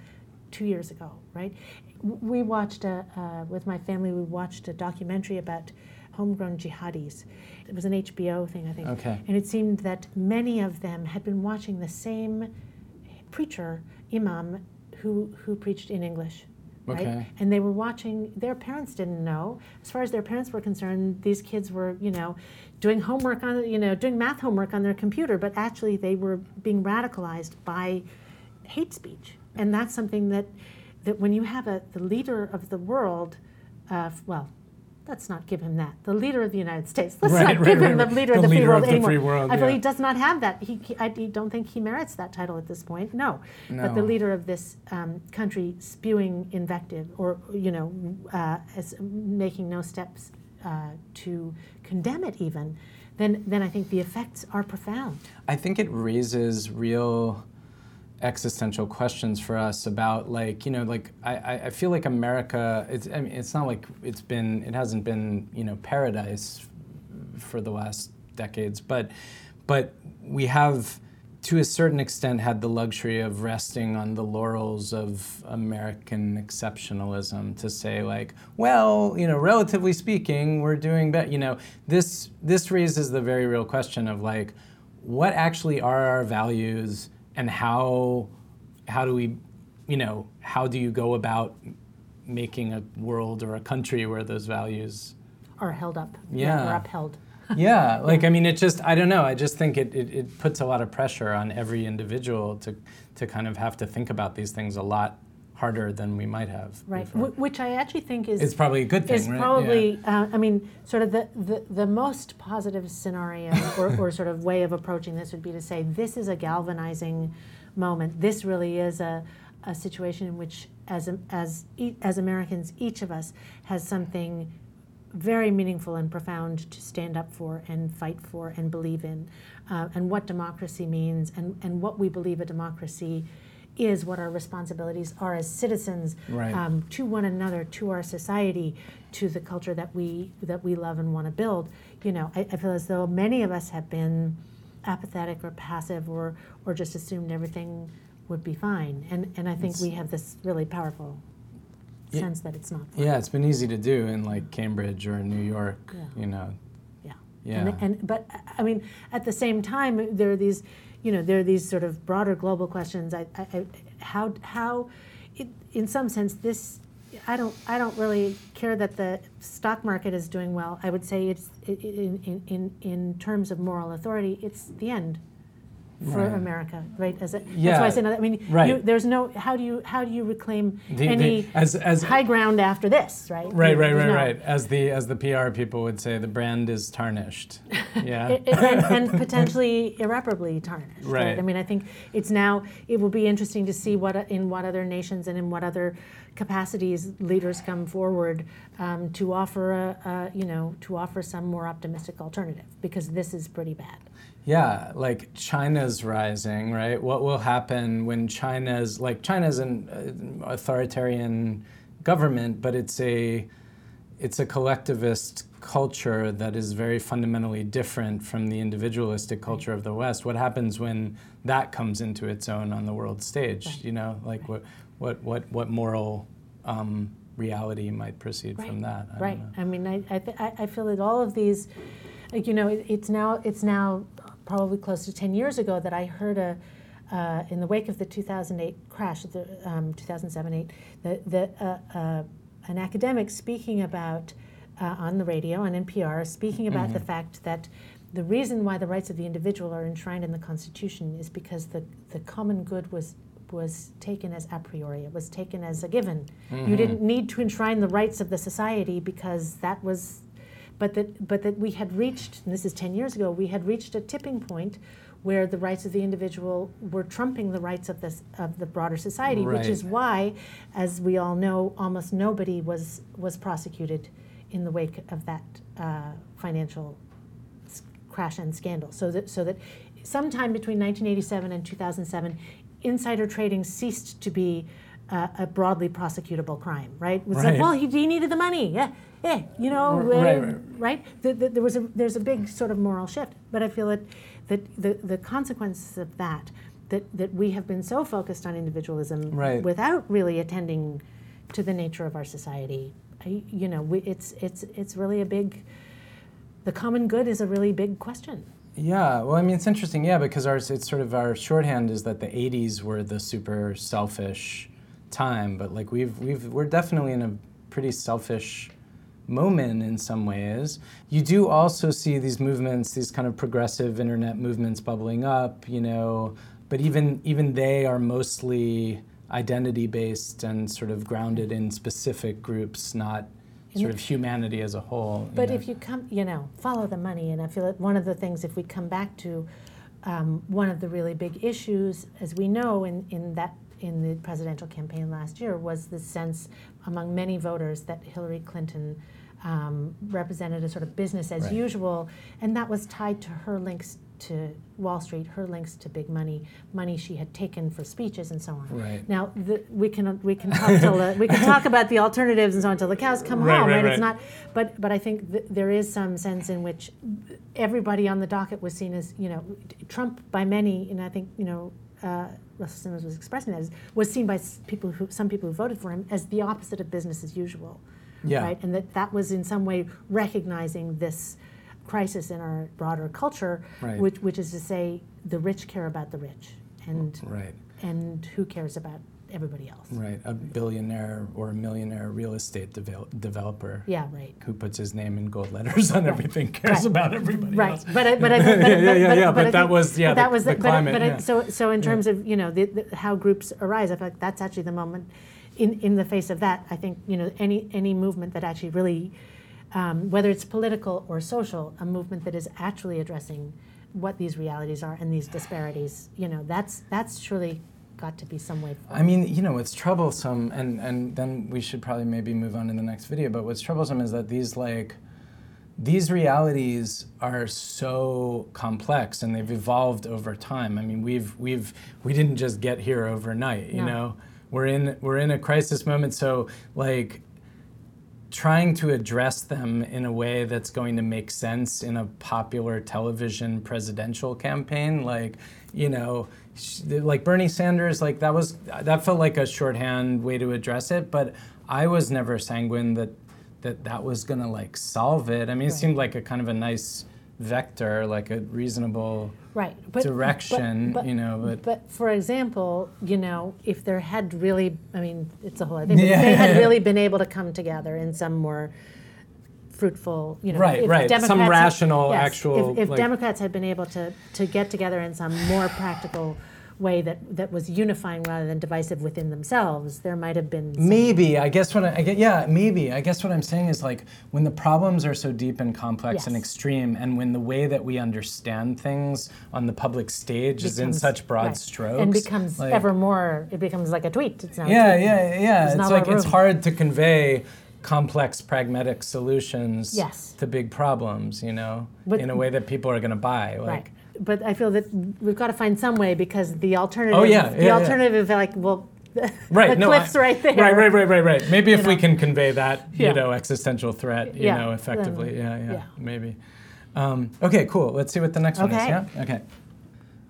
two years ago, right? We watched a, uh, with my family. We watched a documentary about homegrown jihadis. It was an HBO thing, I think. Okay. And it seemed that many of them had been watching the same preacher, imam, who who preached in English. Right? Okay. And they were watching, their parents didn't know. As far as their parents were concerned, these kids were, you know, doing homework on, you know, doing math homework on their computer, but actually they were being radicalized by hate speech. And that's something that, that when you have a, the leader of the world, uh, well, let's not give him that. The leader of the United States. Let's Right, not right, give right, him the leader The of the free leader world of the free world, I feel yeah. he does not have that. He, he- I don't think he merits that title at this point. No, but the leader of this um, country spewing invective, or you know, uh, as making no steps uh, to condemn it, even, then then I think the effects are profound. I think it raises real existential questions for us about like you know like I, I- feel like America it's I mean it's not like it's been it hasn't been you know paradise for the last decades but but we have to a certain extent had the luxury of resting on the laurels of American exceptionalism to say like well you know relatively speaking we're doing better you know this this raises the very real question of like what actually are our values and how how do we you know how do you go about making a world or a country where those values Are held up, Yeah. or upheld. yeah like i mean it just i don't know i just think it, it, it puts a lot of pressure on every individual to to kind of have to think about these things a lot harder than we might have Right, before. Which I actually think is it's probably a good thing is right? Yeah. probably, uh, I mean, sort of the, the, the most positive scenario or, or sort of way of approaching this would be to say this is a galvanizing moment. This really is a, a situation in which, as, as, as Americans, each of us has something very meaningful and profound to stand up for and fight for and believe in, uh, and what democracy means, and, and what we believe a democracy is, what our responsibilities are as citizens Right. um, to one another, to our society, to the culture that we that we love and want to build. You know, I, I feel as though many of us have been apathetic or passive or or just assumed everything would be fine, and and I think we have this really powerful Ye- sense that it's not. Fine. yeah it's been easy to do in like cambridge or new york Yeah. you know Yeah. Yeah. And, and but I mean, at the same time, there are these, you know, there are these sort of broader global questions. I, I, I how how, it, in some sense, this. I don't. I don't really care that the stock market is doing well. I would say it's in in, in terms of moral authority, it's the end. For Right. America, right? As a, that's why I say no, I mean, right. you, there's no how do you how do you reclaim The- any the- as- as- high ground after this, right? Right, right, right, no- right. As the as the PR people would say, the brand is tarnished. Yeah. It- it- and, and potentially irreparably tarnished. Right. Right. I mean, I think it's now. It will be interesting to see what in what other nations and in what other capacities leaders come forward um, to offer a, a you know to offer some more optimistic alternative because this is pretty bad. Yeah, like China's rising, right? What will happen when China's like China's an uh, authoritarian government, but it's a it's a collectivist culture that is very fundamentally different from the individualistic culture of the West. What happens when that comes into its own on the world stage? You know, like what what what what moral um, reality might proceed from that? I right. I mean, I, I, th- I I feel that all of these, like, you know, it, it's now it's now probably close to ten years ago that I heard a. Uh, in the wake of the 2008 crash, the um, 2007-8, the, the, uh, uh, an academic speaking about uh, on the radio on NPR, speaking about the fact that the reason why the rights of the individual are enshrined in the Constitution is because the, the common good was was taken as a priori. It was taken as a given. You didn't need to enshrine the rights of the society because that was, but that but that we had reached. And this is ten years ago. We had reached a tipping point where the rights of the individual were trumping the rights of this of the broader society, which is why, as we all know, almost nobody was was prosecuted in the wake of that uh, financial s- crash and scandal. So that so that sometime between 1987 and 2007, insider trading ceased to be uh, a broadly prosecutable crime. Right? It was like, Right. well, he, he needed the money. Yeah, yeah. You know, right, right. right? The, the, there was a there's a big sort of moral shift, but I feel that that the, the consequences of that that that we have been so focused on individualism Right. without really attending to the nature of our society. I, you know, we, it's it's it's really a big. The common good is a really big question. Yeah, well, I mean, it's interesting, yeah, because our it's sort of our shorthand is that the '80s were the super selfish time, but like we've we've we're definitely in a pretty selfish moment in some ways. You do also see these movements, these kind of progressive internet movements bubbling up, you know, but even even they are mostly identity based and sort of grounded in specific groups, not sort of humanity as a whole. But know. if you come, you know, follow the money, and I feel that one of the things, if we come back to um, one of the really big issues, as we know in, in that in the presidential campaign last year, was the sense among many voters that Hillary Clinton um, represented a sort of business as Right. usual, and that was tied to her links to Wall Street, her links to big money, money she had taken for speeches and so on. Right. Now the, we can we can talk the, we can talk about the alternatives and so on until the cows come Right, home, right, right? It's not, but but I think th- there is some sense in which everybody on the docket was seen as you know Trump by many, and I think you know. Uh, Russell Simmons was expressing that was seen by people who some people who voted for him as the opposite of business as usual, Yeah. right? And that that was in some way recognizing this crisis in our broader culture, Right. which which is to say the rich care about the rich, and right. and who cares about everybody else? Right, a billionaire or a millionaire real estate devel- developer Yeah, right. who puts his name in gold letters on everything cares Right. about everybody Right, else. but I, but I, but, Yeah, yeah, yeah, yeah, but I that think- was- yeah, that the- was the but- climate, But, I- yeah. so so in terms of you know the, the, how groups arise, I feel like that's actually the moment. In in the face of that, I think you know any any movement that actually really, um, whether it's political or social, a movement that is actually addressing what these realities are and these disparities, you know, that's that's surely got to be some way. forward. I mean, you know, what's troublesome, and, and then we should probably maybe move on to the next video, but what's troublesome is that these, like, these realities are so complex and they've evolved over time. I mean, we've, we've, we didn't just get here overnight, you No. know? We're in, we're in a crisis moment, so, like, trying to address them in a way that's going to make sense in a popular television presidential campaign like you know like bernie sanders like that was that felt like a shorthand way to address it but i was never sanguine that that that was going to like solve it i mean it seemed like a kind of a nice vector like a reasonable right but, direction, but, but, you know, but- but for example you know if there had really i mean it's a whole other thing Yeah. if they had really been able to come together in some more fruitful, you know, Right, if right. Some Democrats had- rational, yes, actual, If, if like- Democrats had been able to to get together in some more practical way that that was unifying rather than divisive within themselves, there might have been. Some, Maybe I guess what I, I get yeah maybe I guess what I'm saying is like when the problems are so deep and complex and extreme and when the way that we understand things on the public stage is in such broad right, strokes and becomes like- ever more. It becomes like a tweet. It's not. a yeah tweet. yeah yeah There's it's a like it's hard to convey complex pragmatic solutions Yes. to big problems you know But- in a way that people are going to buy like Right. But I feel that we've got to find some way because the alternative. Oh, yeah, The yeah, yeah. alternative, like, well, right the no cliff's I- right there. right right right right right maybe if we can convey that Yeah. you know existential threat you Yeah, know effectively yeah yeah, yeah. maybe um, okay cool let's see what the next one is Okay. yeah okay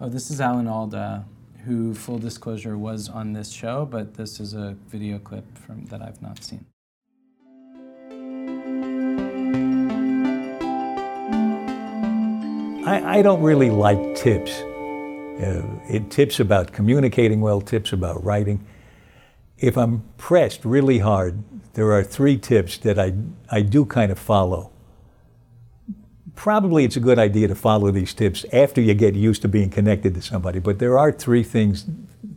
oh this is alan alda who full disclosure was on this show but this is a video clip from that i've not seen I, I don't really like tips. Uh, it tips about communicating well, tips about writing. If I'm pressed really hard, there are three tips that I, I do kind of follow. Probably it's a good idea to follow these tips after you get used to being connected to somebody, but there are three things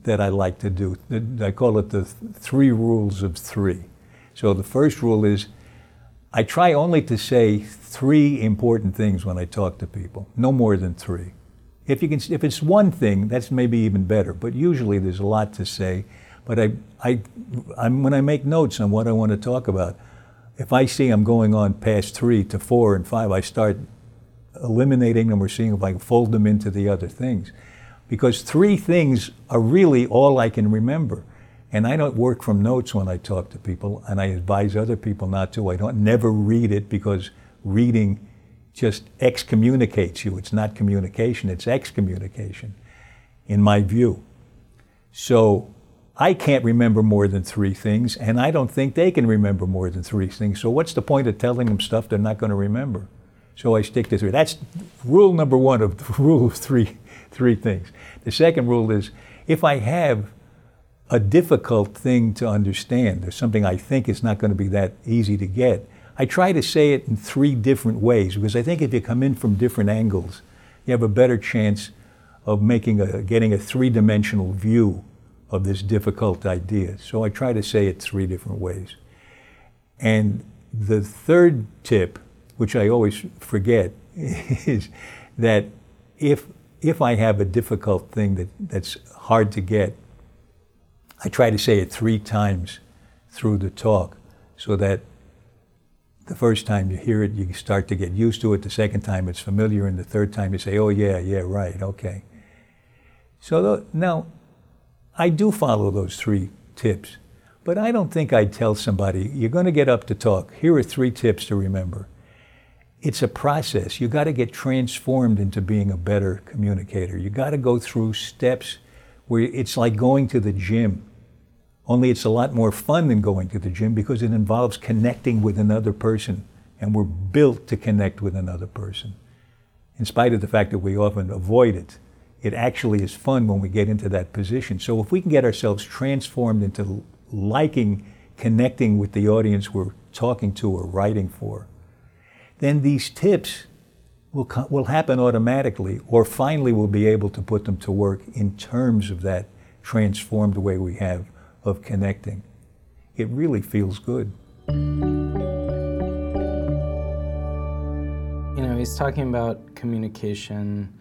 that I like to do. I call it the th- three rules of three. So the first rule is I try only to say three important things when I talk to people, no more than three. If you can, if it's one thing, that's maybe even better. But usually there's a lot to say. But I, I, I'm, when I make notes on what I want to talk about, if I see I'm going on past three to four and five, I start eliminating them or seeing if I can fold them into the other things. Because three things are really all I can remember. And I don't work from notes when I talk to people, and I advise other people not to. I don't never read it because reading just excommunicates you. It's not communication, it's excommunication, in my view. So I can't remember more than three things, and I don't think they can remember more than three things. So what's the point of telling them stuff they're not going to remember? So I stick to three. That's rule number one of the rule of three, three things. The second rule is if I have a difficult thing to understand or something I think is not going to be that easy to get, I try to say it in three different ways because I think if you come in from different angles, you have a better chance of making a, getting a three-dimensional view of this difficult idea. So I try to say it three different ways. And the third tip, which I always forget, is that if if I have a difficult thing that, that's hard to get, I try to say it three times through the talk so that the first time you hear it, you start to get used to it. The second time, it's familiar. And the third time, you say, oh, yeah, yeah, right, okay. So tho- now, I do follow those three tips, but I don't think I'd tell somebody, you're going to get up to talk. Here are three tips to remember. It's a process. You got to get transformed into being a better communicator. You got to go through steps where it's like going to the gym. Only it's a lot more fun than going to the gym because it involves connecting with another person, and we're built to connect with another person. In spite of the fact that we often avoid it, it actually is fun when we get into that position. So if we can get ourselves transformed into liking connecting with the audience we're talking to or writing for, then these tips will, co- will happen automatically, or finally we'll be able to put them to work in terms of that transformed way we have of connecting. It really feels good. You know, he's talking about communication.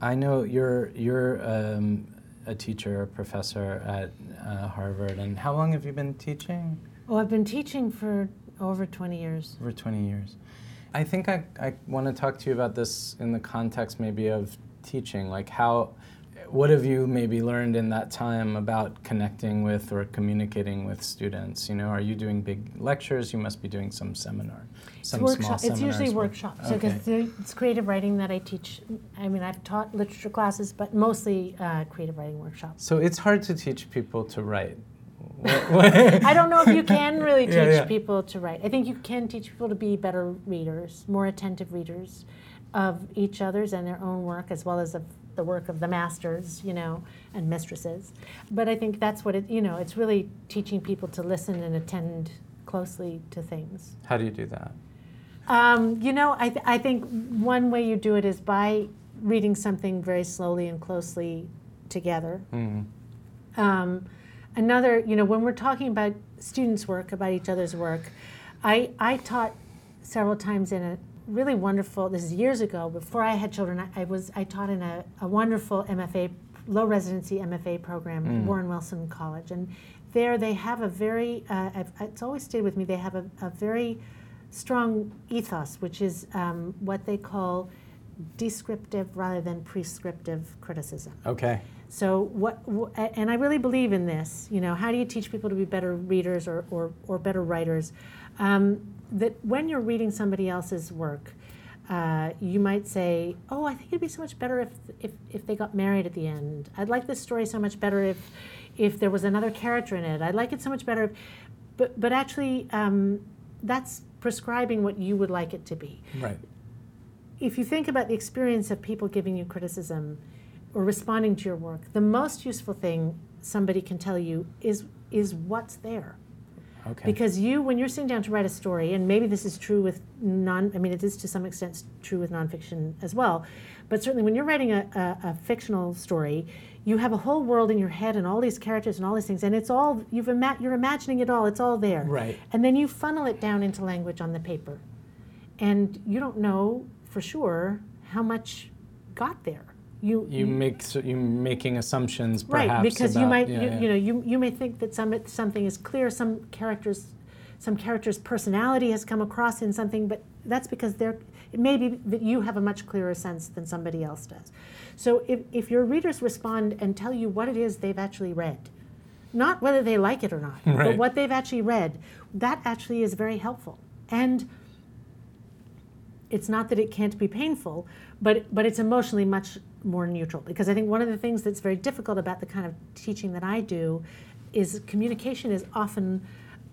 I know you're you're um, a teacher, a professor at uh, Harvard, and how long have you been teaching? Oh, I've been teaching for over 20 years. Over 20 years. I think I, I want to talk to you about this in the context maybe of teaching. Like, how, what have you maybe learned in that time about connecting with or communicating with students? You know, are you doing big lectures? You must be doing some seminar, some it's small workshop. It's usually workshops. So Okay. the- it's creative writing that I teach. I mean, I've taught literature classes, but mostly uh, creative writing workshops. So it's hard to teach people to write. I don't know if you can really teach Yeah, yeah. people to write. I think you can teach people to be better readers, more attentive readers of each other's and their own work, as well as of the work of the masters, you know, and mistresses. But I think that's what it, you know, it's really teaching people to listen and attend closely to things. How do you do that? Um, you know, I, th- I think one way you do it is by reading something very slowly and closely together. Um, another, you know, when we're talking about students' work, about each other's work, I, I taught several times in a really wonderful, this is years ago, before I had children, I, I was, I taught in a, a wonderful MFA, low residency MFA program at Warren Wilson College. And there they have a very, uh, I've, it's always stayed with me, they have a, a very strong ethos, which is um, what they call descriptive rather than prescriptive criticism. Okay. So what, wh- and I really believe in this. You know, how do you teach people to be better readers or, or, or better writers? Um, that when you're reading somebody else's work, uh, you might say, "Oh, I think it'd be so much better if, if if they got married at the end. I'd like this story so much better if if there was another character in it. I'd like it so much better." If, but but actually, um, that's prescribing what you would like it to be Right. if you think about the experience of people giving you criticism or responding to your work, the most useful thing somebody can tell you is is what's there. Okay. Because you, when you're sitting down to write a story, and maybe this is true with non, I mean, it is to some extent true with nonfiction as well, but certainly when you're writing a, a, a fictional story, you have a whole world in your head and all these characters and all these things, and it's all you've ima- you're imagining it all. It's all there. Right. And then you funnel it down into language on the paper, and you don't know for sure how much got there. You you make so you making assumptions perhaps right because you might yeah, you, yeah. you know you, you may think that some something is clear some characters some character's personality has come across in something but that's because they're it may be that you have a much clearer sense than somebody else does. So if, if your readers respond and tell you what it is they've actually read not whether they like it or not but what they've actually read that actually is very helpful. And it's not that it can't be painful, but but it's emotionally much more neutral. Because I think one of the things that's very difficult about the kind of teaching that I do is communication is often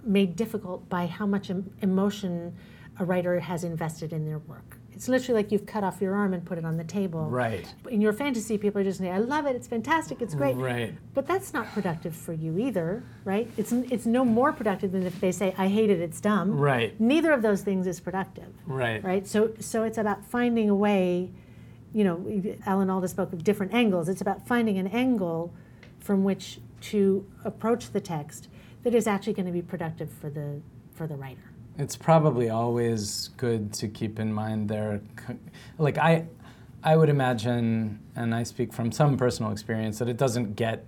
made difficult by how much em- emotion a writer has invested in their work. It's literally like you've cut off your arm and put it on the table. Right. In your fantasy, people are just saying, "I love it. It's fantastic. It's great." Right. But that's not productive for you either, right? It's it's no more productive than if they say, "I hate it. It's dumb." Right. Neither of those things is productive Right. right? So, so it's about finding a way. You know, Alan Alda spoke of different angles. It's about finding an angle from which to approach the text that is actually going to be productive for the for the writer. It's probably always good to keep in mind there, like I, I would imagine, and I speak from some personal experience, that it doesn't get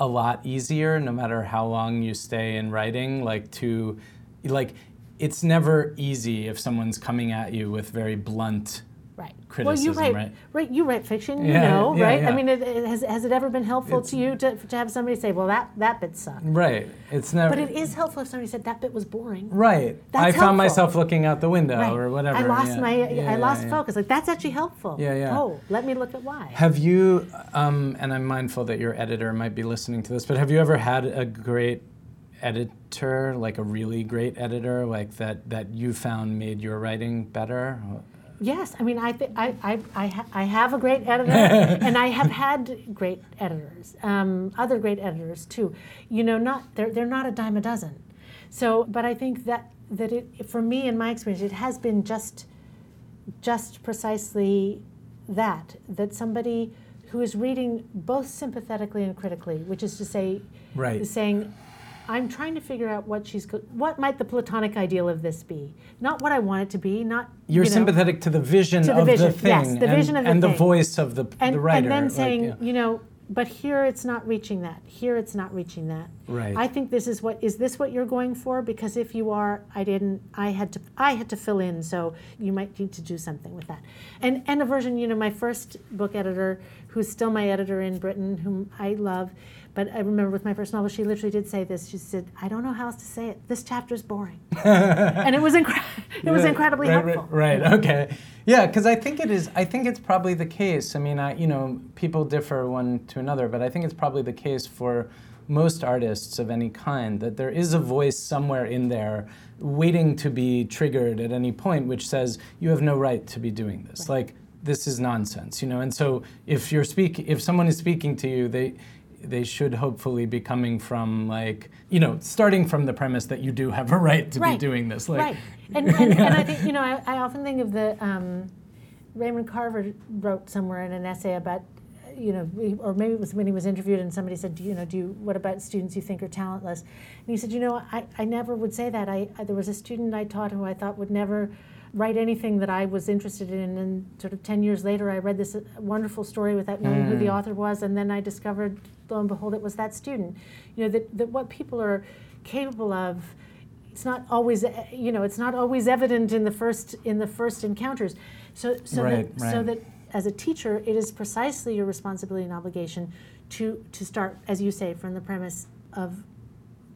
a lot easier no matter how long you stay in writing. Like to, like, it's never easy if someone's coming at you with very blunt. Right. Criticism, well, you right? write, You write fiction. You know, yeah, right? yeah. I mean, it, it has has it ever been helpful It's- to you to, to have somebody say, "Well, that that bit sucked," Right. It's never. but it is helpful if somebody said that bit was boring. Right. That's I found myself looking out the window Right. or whatever. I lost yeah. my Yeah, I lost yeah. focus. Like that's actually helpful. Yeah, yeah. Oh, let me look at why. Have you, um, and I'm mindful that your editor might be listening to this, but have you ever had a great editor, like a really great editor, like that that you found made your writing better? Yes, I mean, I, th- I, I, I, ha- I have a great editor, and I have had great editors, um, other great editors too. You know, not they're, they're not a dime a dozen. So, but I think that that it, for me, in my experience, it has been just, just precisely that that somebody who is reading both sympathetically and critically, which is to say, Right. saying, I'm trying to figure out what she's what might the platonic ideal of this be, not what I want it to be, not You're you know, sympathetic to the vision To the of vision, the thing, yes, the and, vision of the and the voice of the, and, the writer. and then like, saying, yeah. you know, but here it's not reaching that. Here it's not reaching that. Right. I think this is what is this what you're going for? Because if you are, I didn't. I had to. I had to fill in. So you might need to do something with that. And and a version. You know, my first book editor, who's still my editor in Britain, whom I love. But I remember with my first novel, she literally did say this. She said, "I don't know how else to say it. This chapter's boring," and it was incre- It was incredibly right, helpful. Right, right, okay. Yeah, because I think it is. I think it's probably the case. I mean, I you know, people differ one to another, but I think it's probably the case for most artists of any kind that there is a voice somewhere in there waiting to be triggered at any point, which says you have no right to be doing this. Like this is nonsense, you know. And so if you're speak, if someone is speaking to you, they they should hopefully be coming from like you know starting from the premise that you do have a right to Right. be doing this like right. And, and, and I think, you know, I, I often think of the, um, Raymond Carver wrote somewhere in an essay about, you know, or maybe it was when he was interviewed and somebody said, do you know, do you, what about students you think are talentless? And he said, you know, I, I never would say that. I, I, there was a student I taught who I thought would never write anything that I was interested in. And sort of 10 years later, I read this uh, wonderful story without knowing who the author was. And then I discovered, lo and behold, it was that student. You know, that, that what people are capable of it's not always uh, you know it's not always evident in the first in the first encounters so so Right, that so that as a teacher it is precisely your responsibility and obligation to to start as you say from the premise of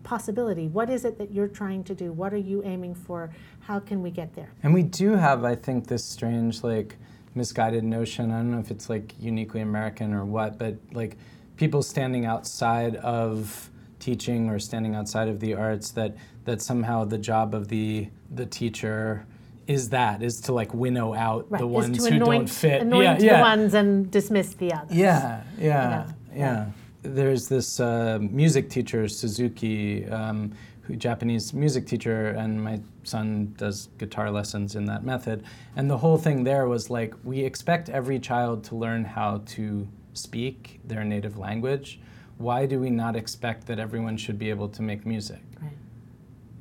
possibility what is it that you're trying to do what are you aiming for how can we get there And we do have, I think, this strange, like, misguided notion. I don't know if it's like uniquely American or what, but like people standing outside of teaching or standing outside of the arts that that somehow the job of the the teacher is that is to like winnow out right the ones who anoint, don't fit. anoint yeah, the yeah. ones and dismiss the others Yeah, yeah, Yeah. yeah. There's this uh, music teacher, Suzuki, um, Japanese music teacher, and my son does guitar lessons in that method. And the whole thing there was like, we expect every child to learn how to speak their native language. Why do we not expect that everyone should be able to make music? right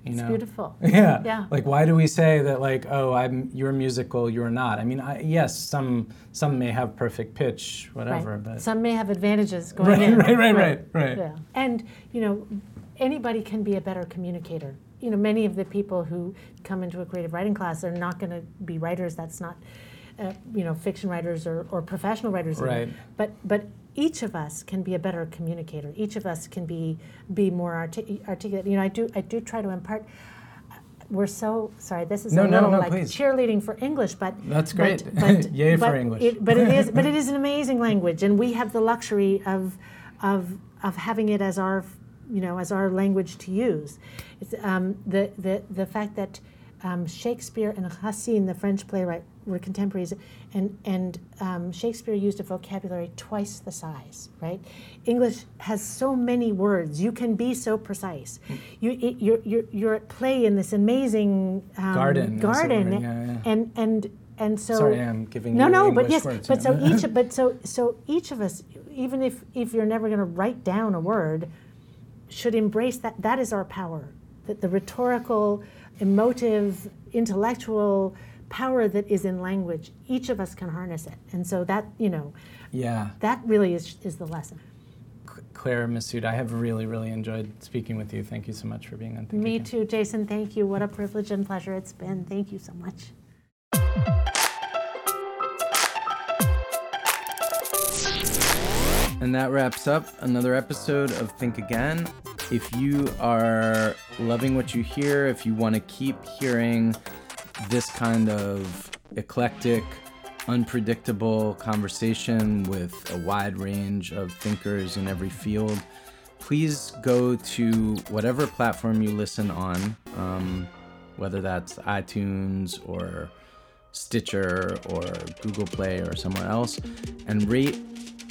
You it's know? beautiful Yeah. Yeah. Like, why do we say that? Like, oh, I'm you're musical, you're not. I mean, I, yes, some some may have perfect pitch, whatever, right. but some may have advantages going Right, in right, right, right, right. Yeah. And, you know, anybody can be a better communicator. You know, many of the people who come into a creative writing class are not going to be writers. That's not, uh, you know, fiction writers or, or professional writers. Right. But, but each of us can be a better communicator. Each of us can be, be more arti- articulate. You know, I do, I do try to impart. We're so sorry. This is No, a no, little no, like please. cheerleading for English, but That's great. But, Yay for English. It, but it is, but it is an amazing language, and we have the luxury of, of, of having it as our, you know, as our language to use. It's um, the, the the fact that um, Shakespeare and Racine, the French playwright, were contemporaries, and and um, Shakespeare used a vocabulary twice the size. Right, English has so many words. You can be so precise. You it, you're, you're you're at play in this amazing um, Garden, garden, yeah, yeah. and and and so Sorry, I'm giving no you no but yes words, but so each but so so each of us even if if you're never going to write down a word should embrace that that is our power that the rhetorical emotive intellectual power that is in language each of us can harness it and so that you know yeah. that really is is the lesson Claire Messud, I have really, really enjoyed speaking with you. Thank you so much for being on. Think me Again. too jason thank you what a privilege and pleasure it's been thank you so much And that wraps up another episode of Think Again. If you are loving what you hear, if you want to keep hearing this kind of eclectic, unpredictable conversation with a wide range of thinkers in every field, please go to whatever platform you listen on, um, whether that's iTunes or Stitcher or Google Play or somewhere else, and rate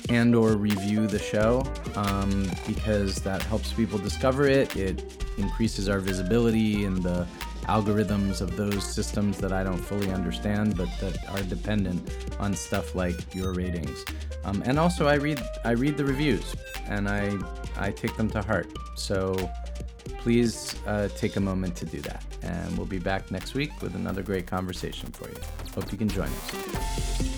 and or review the show um, because that helps people discover it. It increases our visibility and the algorithms of those systems that I don't fully understand, but that are dependent on stuff like your ratings. Um, and also, I read I read the reviews and I I take them to heart. So please uh, take a moment to do that. And we'll be back next week with another great conversation for you. Hope you can join us.